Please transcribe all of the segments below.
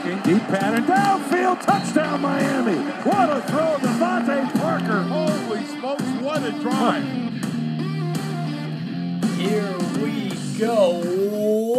Deep pattern. Downfield. Touchdown, Miami. What a throw. DeVante Parker. Holy smokes, what a drive. Here we go.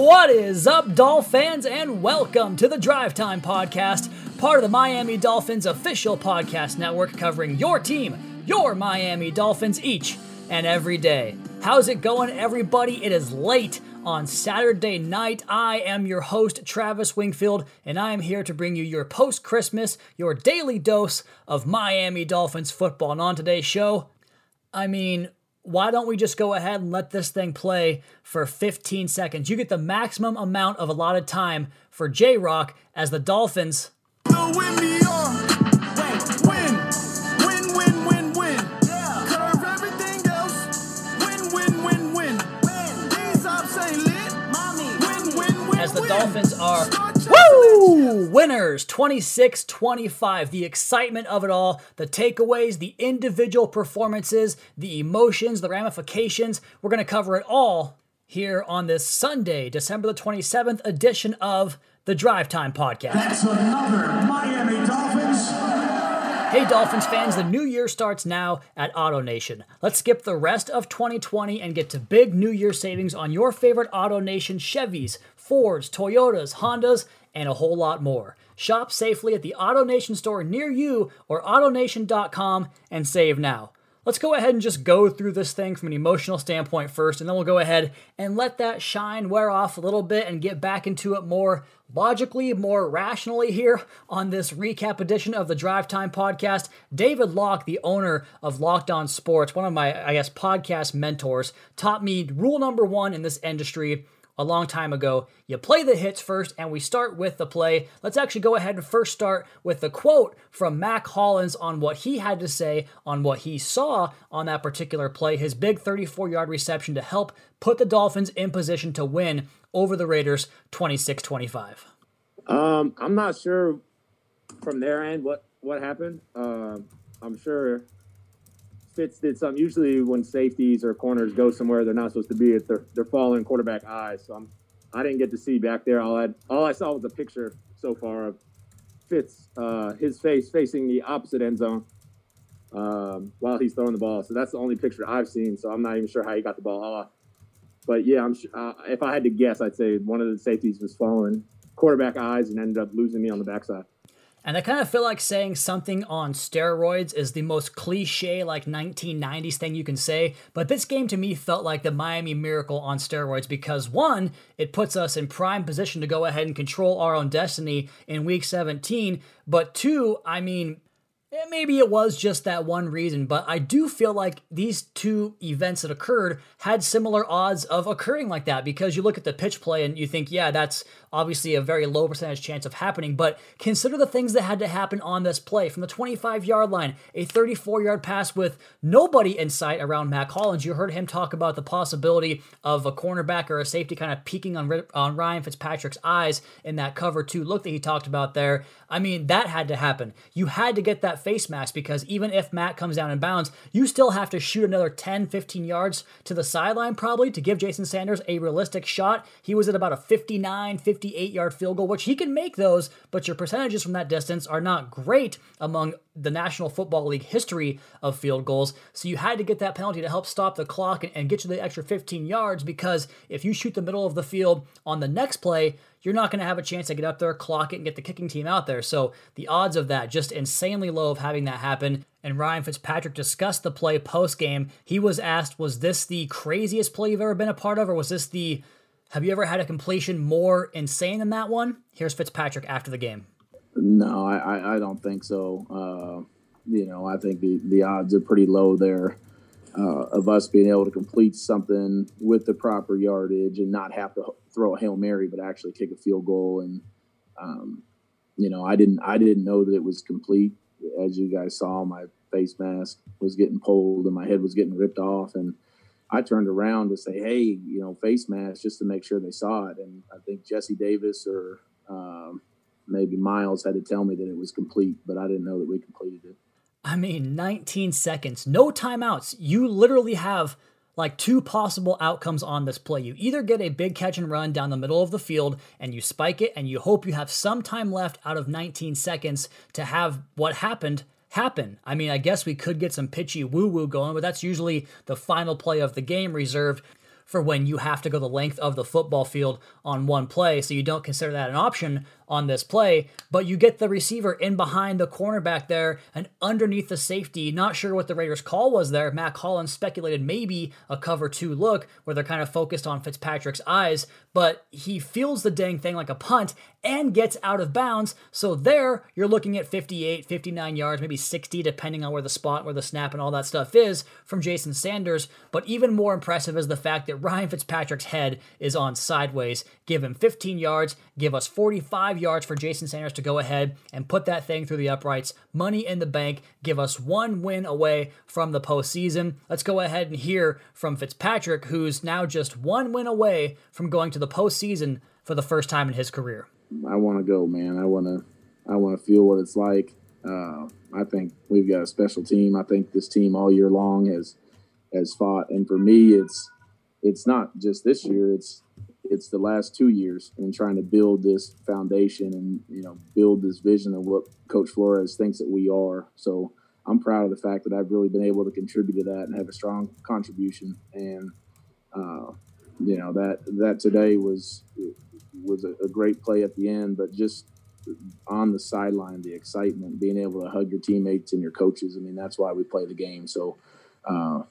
What is up, Dolphins, fans and welcome to the Drive Time Podcast, part of the Miami Dolphins official podcast network covering your team, your Miami Dolphins, each and every day. How's it going, everybody? It is late on Saturday night. I am your host, Travis Wingfield, and I am here to bring you your post Christmas, your daily dose of Miami Dolphins football. And on today's show, I mean, why don't we just go ahead and let this thing play for 15 seconds? You get the maximum amount of allotted time for J Rock as the Dolphins. As the win. Dolphins are Start Woo! Winners 26 25. The excitement of it all, the takeaways, the individual performances, the emotions, the ramifications. We're going to cover it all here on this Sunday, December the 27th edition of the Drive Time Podcast. That's another Miami Dolphins. Hey Dolphins fans, the new year starts now at AutoNation. Let's skip the rest of 2020 and get to big new year savings on your favorite AutoNation Chevys, Fords, Toyotas, Hondas, and a whole lot more. Shop safely at the AutoNation store near you or AutoNation.com and save now. Let's go ahead and just go through this thing from an emotional standpoint first, and then we'll go ahead and let that shine wear off a little bit and get back into it more logically, more rationally here on this recap edition of the Drive Time podcast. David Locke, the owner of Locked On Sports, one of my, I guess, podcast mentors, taught me rule number one in this industry a long time ago. You play the hits first, and we start with the play. Let's actually go ahead and first start with the quote from Mack Hollins on what he had to say on what he saw on that particular play, his big 34 yard reception to help put the Dolphins in position to win over the Raiders 26 25. Um, I'm not sure from their end what what happened. Um, I'm sure Fitz did something. Usually, when safeties or corners go somewhere they're not supposed to be, they're they're following quarterback eyes. So I'm, I didn't get to see back there. All I all I saw was a picture so far of Fitz, uh, his face facing the opposite end zone um, while he's throwing the ball. So that's the only picture I've seen. So I'm not even sure how he got the ball off. But yeah, I'm. Uh, if I had to guess, I'd say one of the safeties was following quarterback eyes and ended up losing me on the backside. And I kind of feel like saying something on steroids is the most cliche, like 1990s thing you can say. But this game to me felt like the Miami Miracle on steroids because one, it puts us in prime position to go ahead and control our own destiny in week 17. But two, I mean, eh, maybe it was just that one reason, but I do feel like these two events that occurred had similar odds of occurring like that because you look at the pitch play and you think, yeah, that's obviously a very low percentage chance of happening, but consider the things that had to happen on this play from the 25 yard line, a 34 yard pass with nobody in sight around Mack Hollins. You heard him talk about the possibility of a cornerback or a safety kind of peeking on, on Ryan Fitzpatrick's eyes in that cover two look that he talked about there. I mean, that had to happen. You had to get that face mask because even if Mack comes down in bounds, you still have to shoot another 10, 15 yards to the sideline probably to give Jason Sanders a realistic shot. He was at about a 59, 58 yard field goal, which he can make those, but your percentages from that distance are not great among the National Football League history of field goals. So you had to get that penalty to help stop the clock and, and get you the extra 15 yards because if you shoot the middle of the field on the next play, you're not going to have a chance to get up there, clock it, and get the kicking team out there. So the odds of that just insanely low of having that happen. And Ryan Fitzpatrick discussed the play post game. He was asked, "Was this the craziest play you've ever been a part of, or was this the have you ever had a completion more insane than that one?" Here's Fitzpatrick after the game. No, I, I, don't think so. Uh, you know, I think the, the odds are pretty low there uh, of us being able to complete something with the proper yardage and not have to throw a hail mary, but actually kick a field goal. And um, you know, I didn't I didn't know that it was complete. As you guys saw, my face mask was getting pulled and my head was getting ripped off, and I turned around to say, "Hey, you know, face mask," just to make sure they saw it. And I think Jesse Davis or um, maybe Myles had to tell me that it was complete, but I didn't know that we completed it. I mean, 19 seconds, no timeouts. You literally have like two possible outcomes on this play. You either get a big catch and run down the middle of the field and you spike it and you hope you have some time left out of 19 seconds to have what happened happen. I mean, I guess we could get some pitchy woo woo going, but that's usually the final play of the game reserved for when you have to go the length of the football field on one play. So you don't consider that an option on this play, but you get the receiver in behind the cornerback there and underneath the safety. Not sure what the Raiders' call was there. Mack Hollins speculated maybe a cover two look where they're kind of focused on Fitzpatrick's eyes, but he feels the dang thing like a punt and gets out of bounds. So there, you're looking at 58, 59 yards, maybe 60, depending on where the spot, where the snap, and all that stuff is from Jason Sanders. But even more impressive is the fact that Ryan Fitzpatrick's head is on sideways. Give him 15 yards, give us 45 yards for Jason Sanders to go ahead and put that thing through the uprights. Money in the bank. Give us one win away from the postseason. Let's go ahead and hear from Fitzpatrick, who's now just one win away from going to the postseason for the first time in his career. I want to go, man. I want to. I want to feel what it's like. Uh, I think we've got a special team. I think this team all year long has has fought, and for me, it's it's not just this year. It's it's the last two years and trying to build this foundation and you know build this vision of what Coach Flores thinks that we are. So I'm proud of the fact that I've really been able to contribute to that and have a strong contribution. And uh, you know that that today was was a, a great play at the end, but just on the sideline, the excitement, being able to hug your teammates and your coaches. I mean, that's why we play the game. So uh,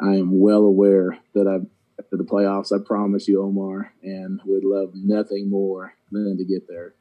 I am well aware that I've to the playoffs. I promise you, Omar, and would love nothing more than to get there.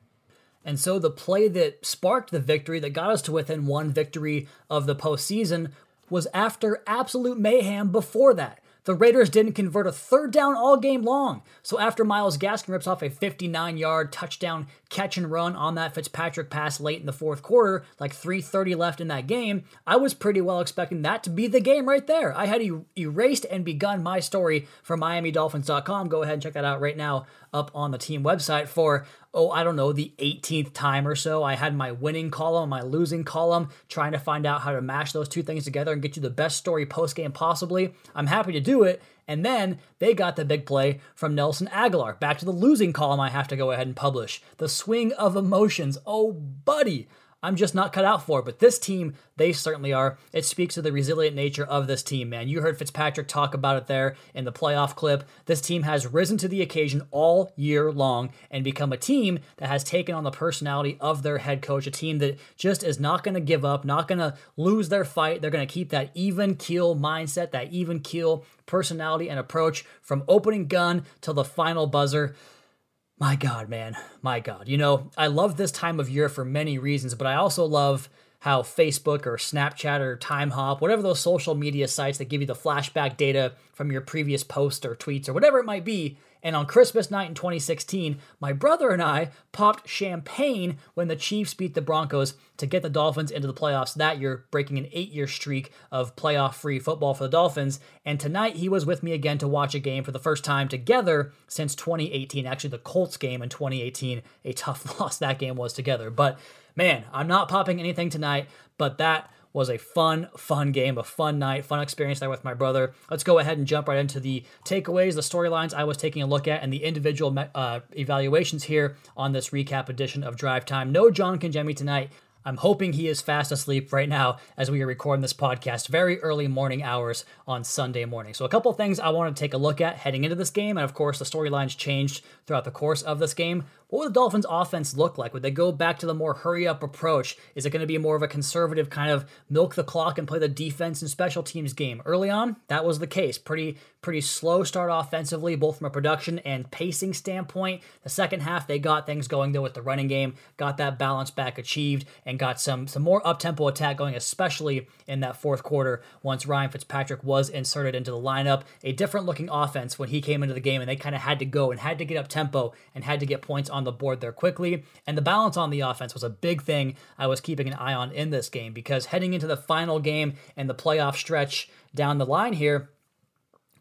And so the play that sparked the victory, that got us to within one victory of the postseason, was after absolute mayhem before that. The Raiders didn't convert a third down all game long. So after Myles Gaskin rips off a 59 yard touchdown catch and run on that Fitzpatrick pass late in the fourth quarter, like 3.30 left in that game, I was pretty well expecting that to be the game right there. I had er- erased and begun my story for MiamiDolphins.com. Go ahead and check that out right now up on the team website for oh, I don't know, the 18th time or so. I had my winning column, my losing column, trying to find out how to mash those two things together and get you the best story post game possibly. I'm happy to do it. And then they got the big play from Nelson Agholor. Back to the losing column, I have to go ahead and publish. The swing of emotions. Oh, buddy. I'm just not cut out for. But this team, they certainly are. It speaks to the resilient nature of this team, man. You heard Fitzpatrick talk about it there in the playoff clip. This team has risen to the occasion all year long and become a team that has taken on the personality of their head coach, a team that just is not going to give up, not going to lose their fight. They're going to keep that even keel mindset, that even keel personality and approach from opening gun till the final buzzer. My God, man. My God. You know, I love this time of year for many reasons, but I also love how Facebook or Snapchat or Timehop, whatever those social media sites that give you the flashback data from your previous post or tweets or whatever it might be, and on Christmas night in 2016, my brother and I popped champagne when the Chiefs beat the Broncos to get the Dolphins into the playoffs that year, breaking an eight year streak of playoff free football for the Dolphins. And tonight he was with me again to watch a game for the first time together since 2018. Actually, the Colts game in 2018, a tough loss that game was together. But man, I'm not popping anything tonight, but that was a fun, fun game, a fun night, fun experience there with my brother. Let's go ahead and jump right into the takeaways, the storylines I was taking a look at, and the individual uh, evaluations here on this recap edition of Drive Time. No John Congemi tonight. I'm hoping he is fast asleep right now as we are recording this podcast, very early morning hours on Sunday morning. So, a couple things I want to take a look at heading into this game, and of course, the storylines changed throughout the course of this game. What would the Dolphins' offense look like? Would they go back to the more hurry up approach? Is it going to be more of a conservative kind of milk the clock and play the defense and special teams game? Early on, that was the case. Pretty pretty slow start offensively, both from a production and pacing standpoint. The second half, they got things going though with the running game, got that balance back achieved, and got some some more up tempo attack going, especially in that fourth quarter once Ryan Fitzpatrick was inserted into the lineup. A different looking offense when he came into the game, and they kind of had to go and had to get up tempo and had to get points on the board there quickly. And the balance on the offense was a big thing I was keeping an eye on in this game because heading into the final game and the playoff stretch down the line here,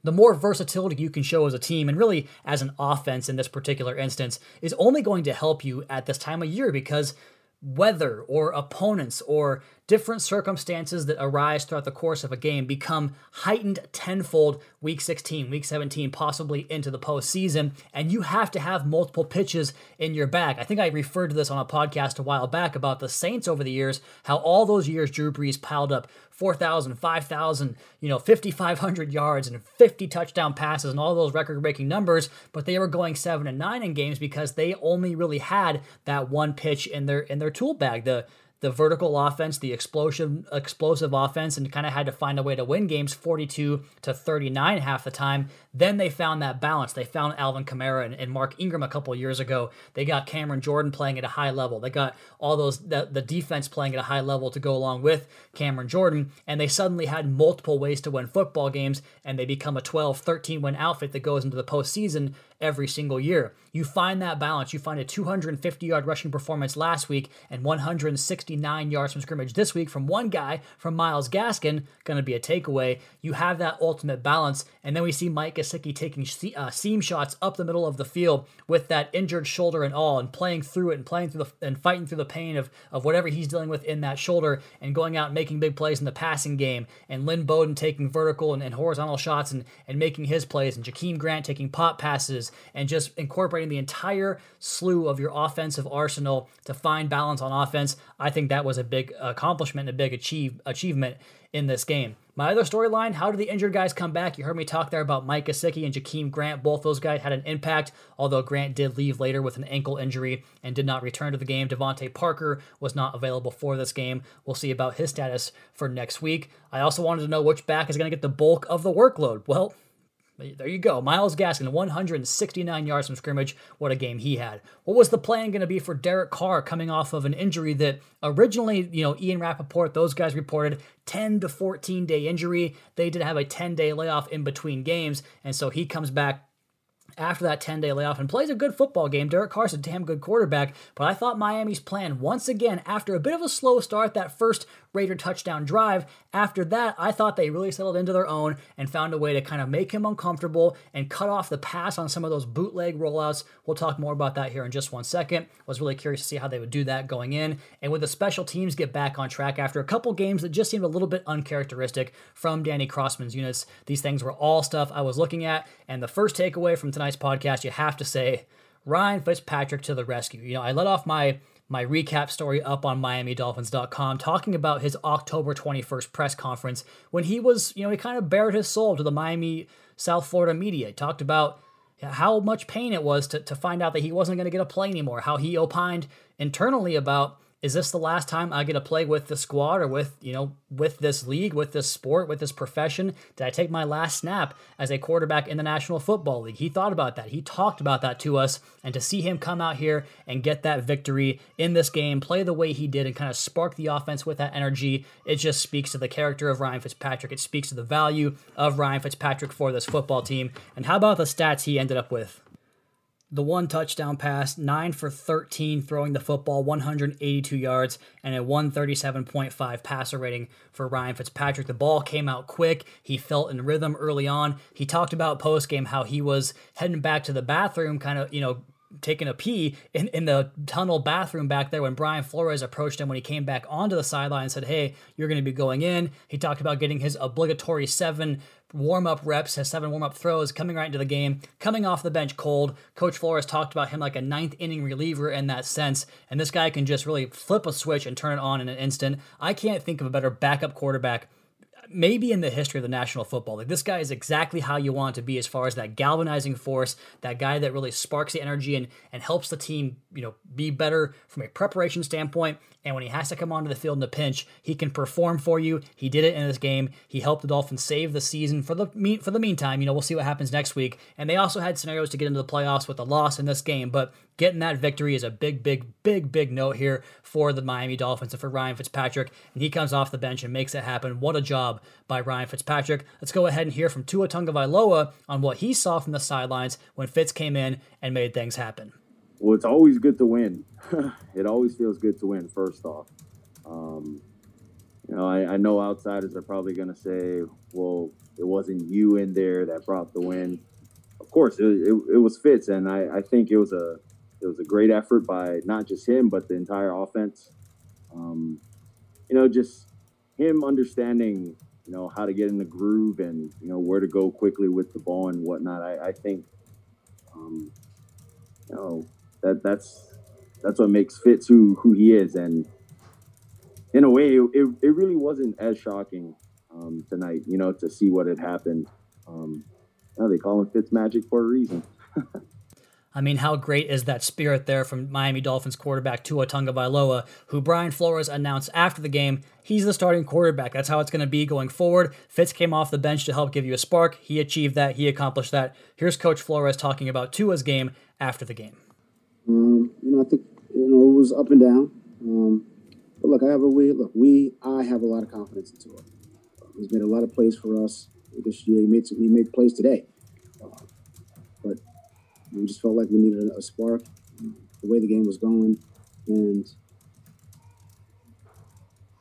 the more versatility you can show as a team and really as an offense in this particular instance is only going to help you at this time of year because weather or opponents or different circumstances that arise throughout the course of a game become heightened tenfold week 16, week 17, possibly into the postseason, and you have to have multiple pitches in your bag. I think I referred to this on a podcast a while back about the Saints over the years, how all those years Drew Brees piled up 4,000, 5,000, you know, 5,500 yards and 50 touchdown passes and all those record breaking numbers, but they were going 7 and 9 in games because they only really had that one pitch in their in their tool bag. The the vertical offense, the explosive explosive offense, and kind of had to find a way to win games 42 to 39 half the time. Then they found that balance. They found Alvin Kamara and, and Mark Ingram a couple years ago. They got Cameron Jordan playing at a high level. They got all those the, the defense playing at a high level to go along with Cameron Jordan, and they suddenly had multiple ways to win football games, and they become a 12, 13 win outfit that goes into the postseason every single year. You find that balance. You find a 250 yard rushing performance last week and 169 yards from scrimmage this week from one guy, from Myles Gaskin, going to be a takeaway. You have that ultimate balance. And then we see Mike Gesicki taking uh, seam shots up the middle of the field with that injured shoulder and all, and playing through it and playing through the and fighting through the pain of, of whatever he's dealing with in that shoulder and going out and making big plays in the passing game. And Lynn Bowden taking vertical and, and horizontal shots and, and making his plays. And Jakeem Grant taking pop passes and just incorporating the entire slew of your offensive arsenal to find balance on offense. I think that was a big accomplishment and a big achieve, achievement in this game. My other storyline, how did the injured guys come back? You heard me talk there about Mike Gesicki and Jakeem Grant. Both those guys had an impact, although Grant did leave later with an ankle injury and did not return to the game. DeVante Parker was not available for this game. We'll see about his status for next week. I also wanted to know which back is going to get the bulk of the workload. Well, there you go. Myles Gaskin, 169 yards from scrimmage. What a game he had. What was the plan going to be for Derek Carr coming off of an injury that originally, you know, Ian Rapoport, those guys reported 10 to 14 day injury. They did have a 10 day layoff in between games. And so he comes back after that 10 day layoff and plays a good football game. Derek Carr's a damn good quarterback, but I thought Miami's plan, once again, after a bit of a slow start, that first Raider touchdown drive, after that, I thought they really settled into their own and found a way to kind of make him uncomfortable and cut off the pass on some of those bootleg rollouts. We'll talk more about that here in just one second. Was really curious to see how they would do that going in. And with the special teams get back on track after a couple games that just seemed a little bit uncharacteristic from Danny Crossman's units, these things were all stuff I was looking at. And the first takeaway from tonight's podcast, you have to say, Ryan Fitzpatrick to the rescue. You know, I let off my my recap story up on MiamiDolphins.com talking about his October 21st press conference when he was, you know, he kind of bared his soul to the Miami South Florida media. He talked about how much pain it was to, to find out that he wasn't going to get a play anymore, how he opined internally about is this the last time I get to play with the squad or with, you know, with this league, with this sport, with this profession? Did I take my last snap as a quarterback in the National Football League? He thought about that. He talked about that to us. And to see him come out here and get that victory in this game, play the way he did, and kind of spark the offense with that energy, it just speaks to the character of Ryan Fitzpatrick. It speaks to the value of Ryan Fitzpatrick for this football team. And how about the stats he ended up with? The one touchdown pass, 9 for 13 throwing the football, 182 yards, and a 137.5 passer rating for Ryan Fitzpatrick. The ball came out quick. He felt in rhythm early on. He talked about post game how he was heading back to the bathroom, kind of, you know, taking a pee in, in the tunnel bathroom back there when Brian Flores approached him when he came back onto the sideline and said, Hey, you're going to be going in. He talked about getting his obligatory seven warm up reps, has seven warm up throws, coming right into the game, coming off the bench cold. Coach Flores talked about him like a ninth inning reliever in that sense, and this guy can just really flip a switch and turn it on in an instant. I can't think of a better backup quarterback maybe in the history of the National Football League. This guy is exactly how you want to be as far as that galvanizing force, that guy that really sparks the energy and, and helps the team, you know, be better from a preparation standpoint. And when he has to come onto the field in a pinch, he can perform for you. He did it in this game. He helped the Dolphins save the season for the for the meantime. You know, we'll see what happens next week. And they also had scenarios to get into the playoffs with a loss in this game, but getting that victory is a big, big, big, big note here for the Miami Dolphins and for Ryan Fitzpatrick. And he comes off the bench and makes it happen. What a job by Ryan Fitzpatrick. Let's go ahead and hear from Tua Tagovailoa on what he saw from the sidelines when Fitz came in and made things happen. Well, it's always good to win. it always feels good to win. First off, um, you know, I, I, know outsiders are probably going to say, "Well, it wasn't you in there that brought the win." Of course, it, it, it was Fitz, and I, I, think it was a it was a great effort by not just him but the entire offense. Um, you know, just him understanding you know, how to get in the groove and, you know, where to go quickly with the ball and whatnot. I, I think, um, you know, that that's that's what makes Fitz who who he is. And in a way, it, it, really wasn't as shocking um, tonight, you know, to see what had happened. Um, they call him Fitz Magic for a reason. I mean, how great is that spirit there from Miami Dolphins quarterback Tua Tagovailoa, who Brian Flores announced after the game he's the starting quarterback. That's how it's going to be going forward. Fitz came off the bench to help give you a spark. He achieved that. He accomplished that. Here's Coach Flores talking about Tua's game after the game. Um, you know, I think you know it was up and down. Um, but look, I have a we look. We I have a lot of confidence in Tua. He's made a lot of plays for us this year. He made he made plays today. Uh, but we just felt like we needed a, a spark, the way the game was going, and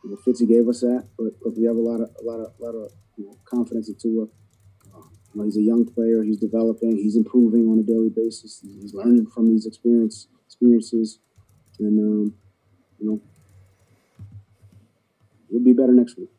you know, Fitzy gave us that. But look, we have a lot of a lot of a lot of you know, confidence in Tua. Know, he's a young player. He's developing. He's improving on a daily basis. He's learning from these experience experiences, and um, you know, we'll be better next week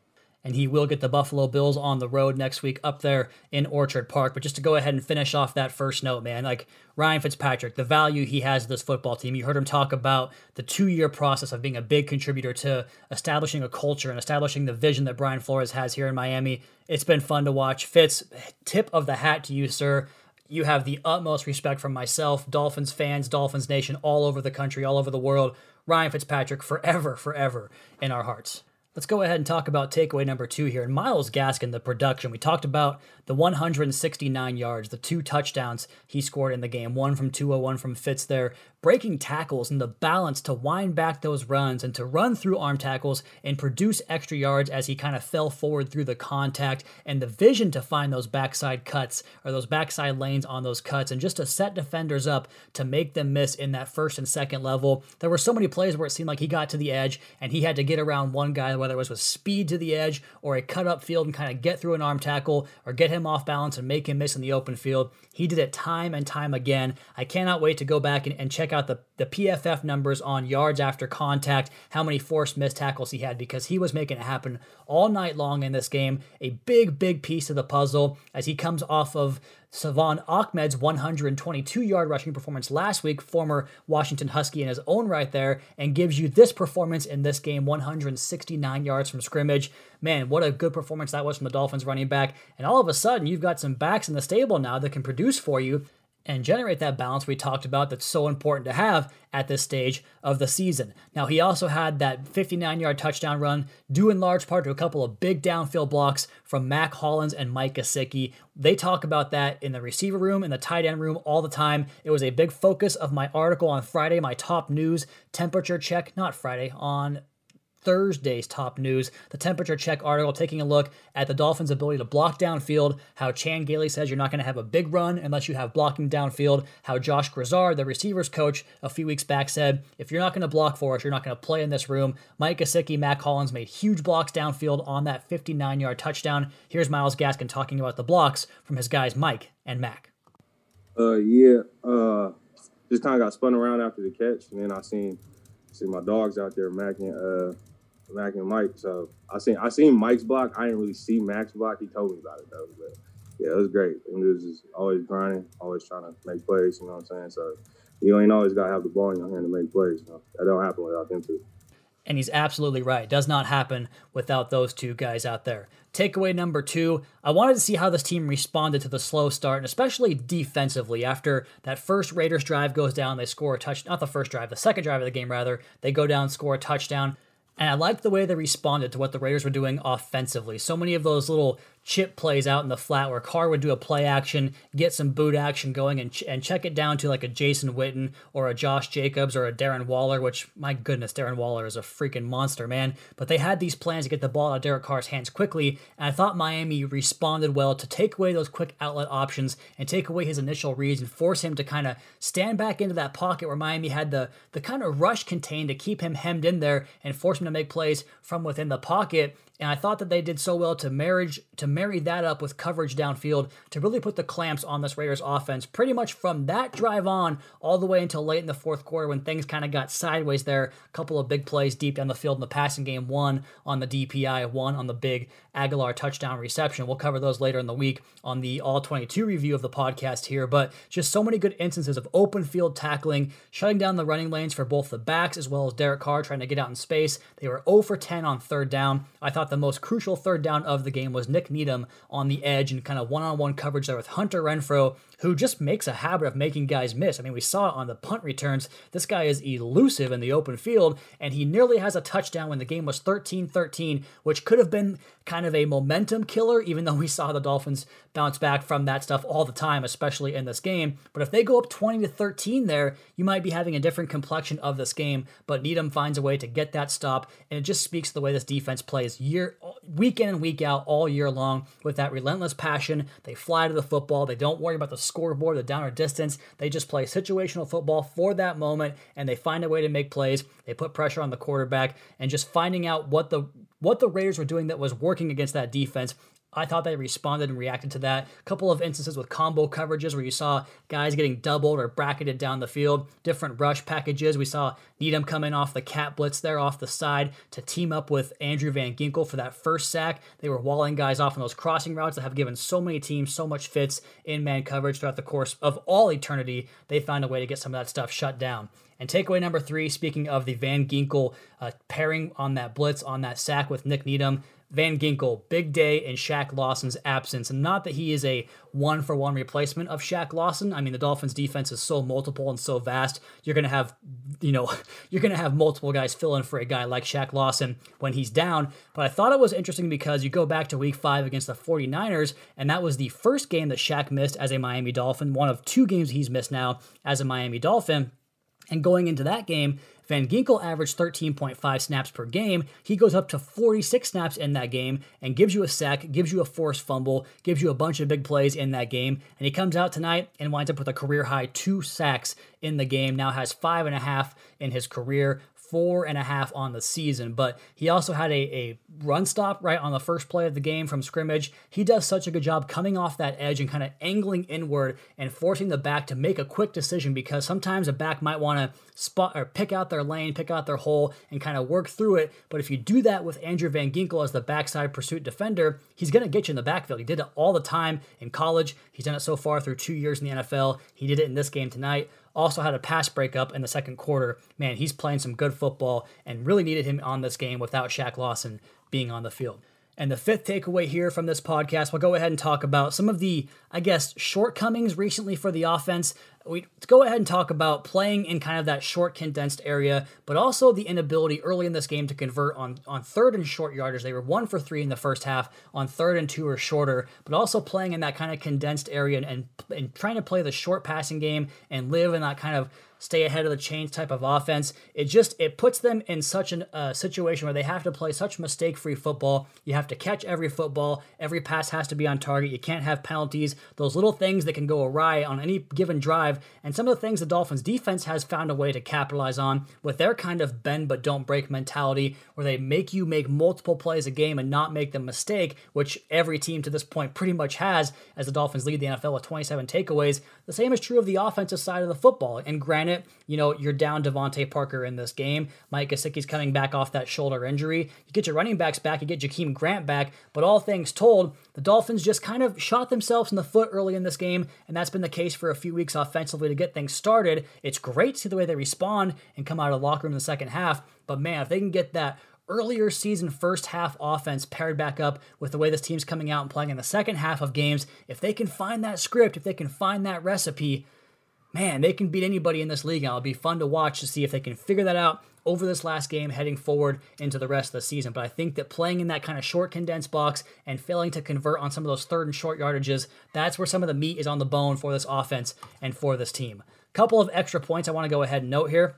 and he will get the Buffalo Bills on the road next week up there in Orchard Park. But just to go ahead and finish off that first note, man, like Ryan Fitzpatrick, the value he has to this football team. You heard him talk about the two year process of being a big contributor to establishing a culture and establishing the vision that Brian Flores has here in Miami. It's been fun to watch. Fitz, tip of the hat to you, sir. You have the utmost respect from myself, Dolphins fans, Dolphins Nation, all over the country, all over the world. Ryan Fitzpatrick, forever, forever in our hearts. Let's go ahead and talk about takeaway number two here. And Myles Gaskin, the production. We talked about the 169 yards, the two touchdowns he scored in the game, one from Tua, one from Fitz there breaking tackles and the balance to wind back those runs and to run through arm tackles and produce extra yards as he kind of fell forward through the contact and the vision to find those backside cuts or those backside lanes on those cuts and just to set defenders up to make them miss in that first and second level. There were so many plays where it seemed like he got to the edge and he had to get around one guy, whether it was with speed to the edge or a cut up field and kind of get through an arm tackle or get him off balance and make him miss in the open field. He did it time and time again. I cannot wait to go back and, and check out out the, the PFF numbers on yards after contact, how many forced missed tackles he had, because he was making it happen all night long in this game. A big, big piece of the puzzle as he comes off of Salvon Ahmed's 122 yard rushing performance last week, former Washington Husky in his own right there, and gives you this performance in this game 169 yards from scrimmage. Man, what a good performance that was from the Dolphins running back. And all of a sudden, you've got some backs in the stable now that can produce for you and generate that balance we talked about that's so important to have at this stage of the season. Now, he also had that 59 yard touchdown run, due in large part to a couple of big downfield blocks from Mack Hollins and Mike Gesicki. They talk about that in the receiver room, in the tight end room all the time. It was a big focus of my article on Friday, my top news temperature check, not Friday, on Thursday's top news, the temperature check article taking a look at the Dolphins' ability to block downfield, how Chan Gailey says you're not going to have a big run unless you have blocking downfield, how Josh Grizzard, the receivers coach, a few weeks back said, if you're not going to block for us, you're not going to play in this room. Mike Gesicki, Mack Hollins made huge blocks downfield on that 59 yard touchdown. Here's Myles Gaskin talking about the blocks from his guys Mike and Mack. Uh, yeah, uh, just kind of got spun around after the catch, and then I seen see my dogs out there, Mack and uh, Mack and Mike. So I seen I seen Mike's block. I didn't really see Mack's block. He told me about it though. But yeah, it was great. And it was just always grinding, always trying to make plays. You know what I'm saying? So you ain't always gotta have the ball in your hand to make plays. You know? That don't happen without them two. And he's absolutely right. It does not happen without those two guys out there. Takeaway number two I wanted to see how this team responded to the slow start, and especially defensively. After that first Raiders drive goes down, they score a touch, not the first drive, the second drive of the game, rather. They go down, score a touchdown. And I liked the way they responded to what the Raiders were doing offensively. So many of those little chip plays out in the flat where Carr would do a play action, get some boot action going, and, ch- and check it down to like a Jason Witten or a Josh Jacobs or a Darren Waller, which, my goodness, Darren Waller is a freaking monster, man. But they had these plans to get the ball out of Derek Carr's hands quickly, and I thought Miami responded well to take away those quick outlet options and take away his initial reads and force him to kind of stand back into that pocket where Miami had the, the kind of rush contained to keep him hemmed in there and force him to make plays from within the pocket. And I thought that they did so well to marriage to marry that up with coverage downfield to really put the clamps on this Raiders offense pretty much from that drive on all the way until late in the fourth quarter when things kind of got sideways there. A couple of big plays deep down the field in the passing game, one on the DPI, one on the big Agholor touchdown reception. We'll cover those later in the week on the all 22 review of the podcast here, but just so many good instances of open field tackling, shutting down the running lanes for both the backs as well as Derek Carr trying to get out in space. They were 0 for 10 on third down. I thought the most crucial third down of the game was Nick Needham on the edge and kind of one on one coverage there with Hunter Renfrow, who just makes a habit of making guys miss. I mean, we saw on the punt returns. This guy is elusive in the open field, and he nearly has a touchdown when the game was 13 13, which could have been kind of a momentum killer, even though we saw the Dolphins bounce back from that stuff all the time, especially in this game. But if they go up 20 to 13 there, you might be having a different complexion of this game. But Needham finds a way to get that stop, and it just speaks to the way this defense plays year week in and week out all year long with that relentless passion. They fly to the football. They don't worry about the scoreboard, the down or distance. They just play situational football for that moment, and they find a way to make plays. They put pressure on the quarterback, and just finding out what the what the Raiders were doing that was working against that defense. I thought they responded and reacted to that. A couple of instances with combo coverages where you saw guys getting doubled or bracketed down the field, different rush packages. We saw Needham coming off the cat blitz there off the side to team up with Andrew Van Ginkel for that first sack. They were walling guys off on those crossing routes that have given so many teams so much fits in man coverage throughout the course of all eternity. They found a way to get some of that stuff shut down. And takeaway number three, speaking of the Van Ginkel uh, pairing on that blitz, on that sack with Nick Needham, Van Ginkel, big day in Shaq Lawson's absence. And not that he is a one for one replacement of Shaq Lawson. I mean, the Dolphins defense is so multiple and so vast. You're going to have, you know, you're going to have multiple guys fill in for a guy like Shaq Lawson when he's down. But I thought it was interesting because you go back to week five against the 49ers, and that was the first game that Shaq missed as a Miami Dolphin, one of two games he's missed now as a Miami Dolphin. And going into that game, Van Ginkel averaged 13.5 snaps per game. He goes up to 46 snaps in that game and gives you a sack, gives you a forced fumble, gives you a bunch of big plays in that game. And he comes out tonight and winds up with a career high two sacks in the game. Now has five and a half in his career four and a half on the season. But he also had a, a run stop right on the first play of the game from scrimmage. He does such a good job coming off that edge and kind of angling inward and forcing the back to make a quick decision because sometimes a back might want to spot or pick out their lane, pick out their hole, and kind of work through it. But if you do that with Andrew Van Ginkel as the backside pursuit defender, he's going to get you in the backfield. He did it all the time in college. He's done it so far through two years in the NFL. He did it in this game tonight also had a pass breakup in the second quarter. Man, he's playing some good football and really needed him on this game without Shaq Lawson being on the field. And the fifth takeaway here from this podcast, we'll go ahead and talk about some of the, I guess, shortcomings recently for the offense we go ahead and talk about playing in kind of that short condensed area, but also the inability early in this game to convert on on third and short yardage. They were one for three in the first half on third and two or shorter, but also playing in that kind of condensed area and, and, and trying to play the short passing game and live in that kind of stay ahead of the chains type of offense. It just it puts them in such a uh, situation where they have to play such mistake-free football. You have to catch every football. Every pass has to be on target. You can't have penalties. Those little things that can go awry on any given drive. And some of the things the Dolphins defense has found a way to capitalize on with their kind of bend but don't break mentality, where they make you make multiple plays a game and not make the mistake, which every team to this point pretty much has, as the Dolphins lead the NFL with 27 takeaways. The same is true of the offensive side of the football. And granted, you know, you're down DeVante Parker in this game. Mike Gesicki's coming back off that shoulder injury. You get your running backs back, you get Jakeem Grant back. But all things told, the Dolphins just kind of shot themselves in the foot early in this game, and that's been the case for a few weeks offensively to get things started. It's great to see the way they respond and come out of the locker room in the second half. But man, if they can get that earlier season first half offense paired back up with the way this team's coming out and playing in the second half of games, if they can find that script, if they can find that recipe, man, they can beat anybody in this league. And it'll be fun to watch to see if they can figure that out over this last game heading forward into the rest of the season. But I think that playing in that kind of short condensed box and failing to convert on some of those third and short yardages, that's where some of the meat is on the bone for this offense and for this team. Couple of extra points I want to go ahead and note here.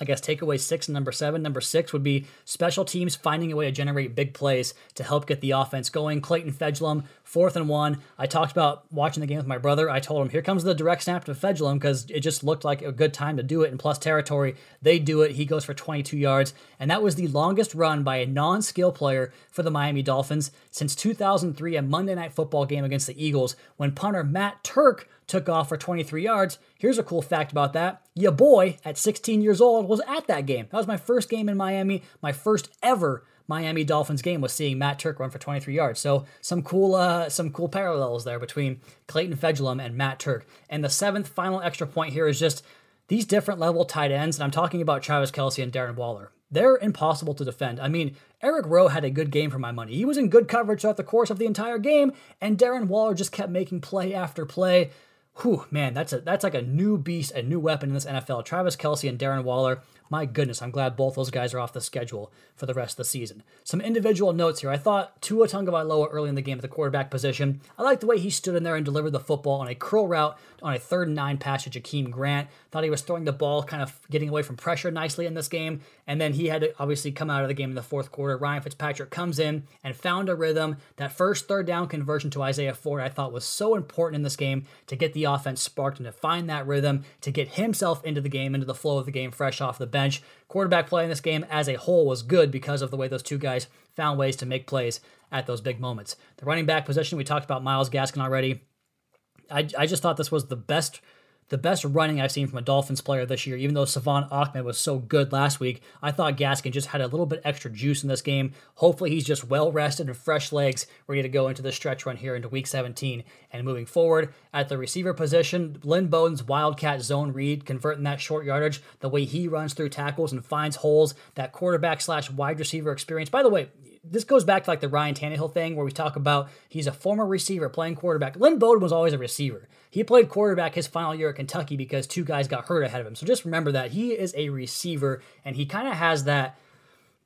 I guess takeaway six and number seven. Number six would be special teams finding a way to generate big plays to help get the offense going. Clayton Fejedelem, fourth and one. I talked about watching the game with my brother. I told him, here comes the direct snap to Fejedelem because it just looked like a good time to do it. In plus territory, they do it. He goes for 22 yards. And that was the longest run by a non skill player for the Miami Dolphins since 2003, a Monday Night Football game against the Eagles, when punter Matt Turk took off for 23 yards. Here's a cool fact about that. Your boy, at 16 years old, was at that game. That was my first game in Miami, my first ever Miami Dolphins game was seeing Matt Turk run for 23 yards. So some cool, uh, some cool parallels there between Clayton Fejedelem and Matt Turk. And the seventh final extra point here is just these different level tight ends, and I'm talking about Travis Kelce and Darren Waller. They're impossible to defend. I mean, Eric Rowe had a good game for my money. He was in good coverage throughout the course of the entire game, and Darren Waller just kept making play after play. Whew, man, that's a that's like a new beast, a new weapon in this NFL. Travis Kelce and Darren Waller. My goodness, I'm glad both those guys are off the schedule for the rest of the season. Some individual notes here. I thought Tua Tagovailoa early in the game at the quarterback position. I liked the way he stood in there and delivered the football on a curl route on a third and nine pass to Jakeem Grant. Thought he was throwing the ball, kind of getting away from pressure nicely in this game. And then he had to obviously come out of the game in the fourth quarter. Ryan Fitzpatrick comes in and found a rhythm. That first third down conversion to Isaiah Ford, I thought was so important in this game to get the offense sparked and to find that rhythm, to get himself into the game, into the flow of the game, fresh off the bench. Quarterback play in this game as a whole was good because of the way those two guys found ways to make plays at those big moments. The running back position, we talked about Myles Gaskin already. I, I just thought this was the best the best running I've seen from a Dolphins player this year, even though Salvon Ahmed was so good last week. I thought Gaskin just had a little bit extra juice in this game. Hopefully, he's just well rested and fresh legs, ready to go into the stretch run here into week 17 and moving forward. At the receiver position, Lynn Bowden's Wildcat zone read, converting that short yardage, the way he runs through tackles and finds holes, that quarterback slash wide receiver experience. By the way, this goes back to like the Ryan Tannehill thing where we talk about he's a former receiver playing quarterback. Lynn Bowden was always a receiver. He played quarterback his final year at Kentucky because two guys got hurt ahead of him. So just remember that he is a receiver and he kind of has that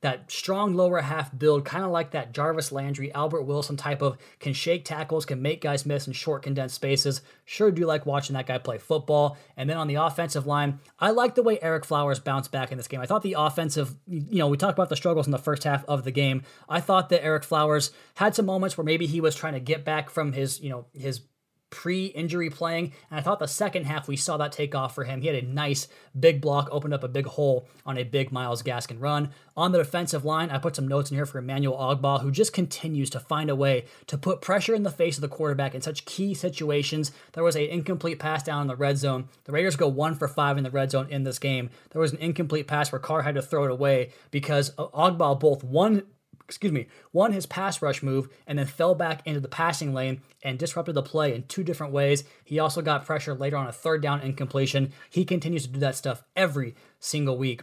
that strong lower half build, kind of like that Jarvis Landry, Albert Wilson type of can shake tackles, can make guys miss in short, condensed spaces. Sure do like watching that guy play football. And then on the offensive line, I like the way Ereck Flowers bounced back in this game. I thought the offensive, you know, we talked about the struggles in the first half of the game. I thought that Ereck Flowers had some moments where maybe he was trying to get back from his, you know, his pre-injury playing, and I thought the second half we saw that take off for him. He had a nice big block, opened up a big hole on a big Myles Gaskin run. On the defensive line, I put some notes in here for Emmanuel Ogbah, who just continues to find a way to put pressure in the face of the quarterback in such key situations. There was an incomplete pass down in the red zone. The Raiders go one for five in the red zone in this game. There was an incomplete pass where Carr had to throw it away because Ogbah both one excuse me, won his pass rush move and then fell back into the passing lane and disrupted the play in two different ways. He also got pressure later on a third down incompletion. He continues to do that stuff every single week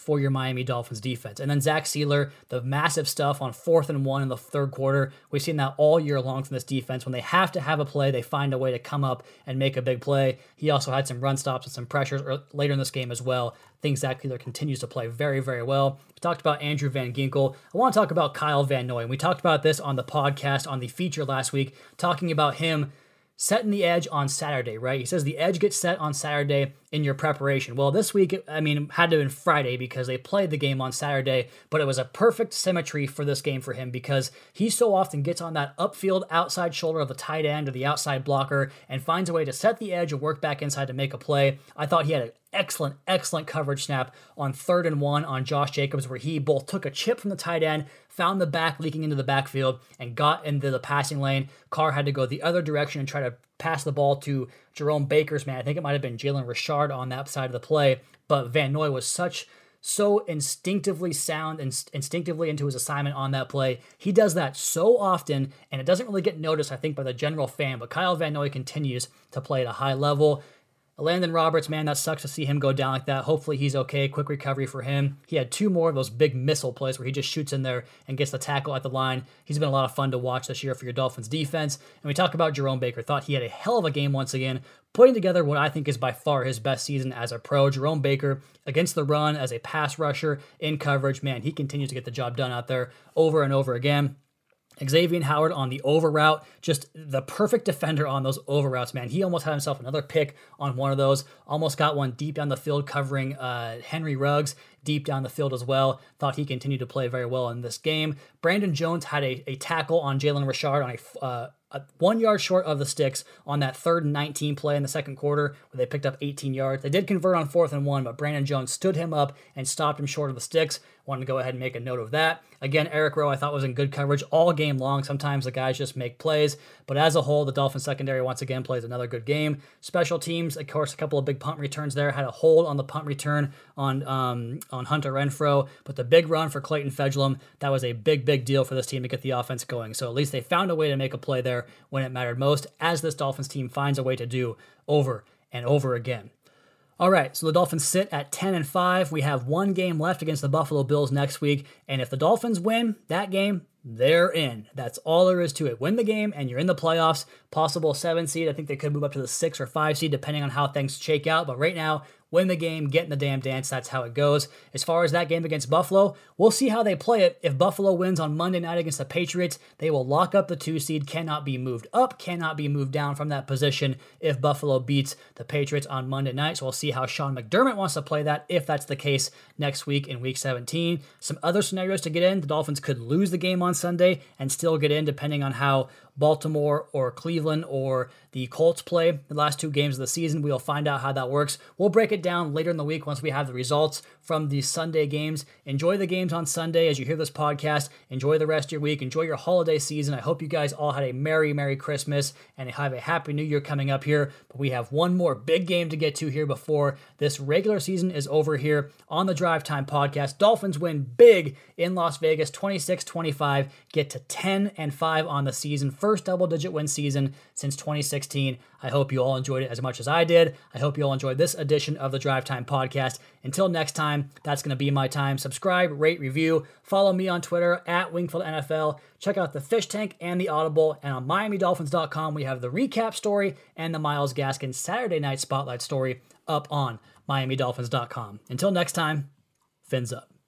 for your Miami Dolphins defense. And then Zach Sieler, the massive stuff on fourth and one in the third quarter. We've seen that all year long from this defense. When they have to have a play, they find a way to come up and make a big play. He also had some run stops and some pressures later in this game as well. Things Zach Sieler continues to play very, very well. We talked about Andrew Van Ginkel. I want to talk about Kyle Van Noy. We talked about this on the podcast on the feature last week, talking about him setting the edge on Saturday, right? He says the edge gets set on Saturday in your preparation. Well, this week, I mean, had to have been Friday because they played the game on Saturday, but it was a perfect symmetry for this game for him because he so often gets on that upfield outside shoulder of the tight end or the outside blocker and finds a way to set the edge and work back inside to make a play. I thought he had an excellent, excellent coverage snap on third and one on Josh Jacobs, where he both took a chip from the tight end, found the back leaking into the backfield, and got into the passing lane. Carr had to go the other direction and try to pass the ball to Jerome Baker's man. I think it might have been Jalen Richard on that side of the play, but Van Noy was such so instinctively sound and instinctively into his assignment on that play. He does that so often, and it doesn't really get noticed, I think, by the general fan. But Kyle Van Noy continues to play at a high level. Elandon Roberts, man, that sucks to see him go down like that. Hopefully he's okay. Quick recovery for him. He had two more of those big missile plays where he just shoots in there and gets the tackle at the line. He's been a lot of fun to watch this year for your Dolphins defense. And we talk about Jerome Baker. Thought he had a hell of a game once again, putting together what I think is by far his best season as a pro. Jerome Baker against the run as a pass rusher in coverage. Man, he continues to get the job done out there over and over again. Xavier Howard on the over route, just the perfect defender on those over routes, man. He almost had himself another pick on one of those. Almost got one deep down the field covering uh, Henry Ruggs deep down the field as well. Thought he continued to play very well in this game. Brandon Jones had a, a tackle on Jalen Richard on a uh, one yard short of the sticks on that third and 19 play in the second quarter where they picked up 18 yards. They did convert on fourth and one, but Brandon Jones stood him up and stopped him short of the sticks. Wanted to go ahead and make a note of that. Again, Eric Rowe I thought was in good coverage all game long. Sometimes the guys just make plays, but as a whole, the Dolphins secondary once again plays another good game. Special teams, of course, a couple of big punt returns there. Had a hold on the punt return on um, on Hunter Renfrow, but the big run for Clayton Fejedelem that was a big big deal for this team to get the offense going. So at least they found a way to make a play there when it mattered most, as this Dolphins team finds a way to do over and over again. All right, so the Dolphins sit at 10 and 5. We have one game left against the Buffalo Bills next week, and if the Dolphins win that game, they're in. That's all there is to it. Win the game and you're in the playoffs. Possible 7 seed. I think they could move up to the 6 or 5 seed depending on how things shake out, but right now win the game, get in the damn dance. That's how it goes. As far as that game against Buffalo, we'll see how they play it. If Buffalo wins on Monday night against the Patriots, they will lock up the two seed, cannot be moved up, cannot be moved down from that position if Buffalo beats the Patriots on Monday night. So we'll see how Sean McDermott wants to play that if that's the case next week in week 17. Some other scenarios to get in the Dolphins could lose the game on Sunday and still get in depending on how Baltimore or Cleveland or the Colts play the last two games of the season. We'll find out how that works. We'll break it down later in the week once we have the results from the Sunday games. Enjoy the games on Sunday as you hear this podcast. Enjoy the rest of your week. Enjoy your holiday season. I hope you guys all had a Merry, Merry Christmas and have a Happy New Year coming up here. But we have one more big game to get to here before this regular season is over here on the Drive Time podcast. Dolphins win big in Las Vegas 26 25, get to 10 and 5 on the season. First double digit win season since 2016. I hope you all enjoyed it as much as I did. I hope you all enjoyed this edition of the Drive Time podcast. Until next time, that's going to be my time. Subscribe, rate, review. Follow me on Twitter at Wingfield NFL. Check out the Fish Tank and the Audible. And on MiamiDolphins.com, we have the recap story and the Myles Gaskin Saturday night spotlight story up on MiamiDolphins.com. Until next time, fins up.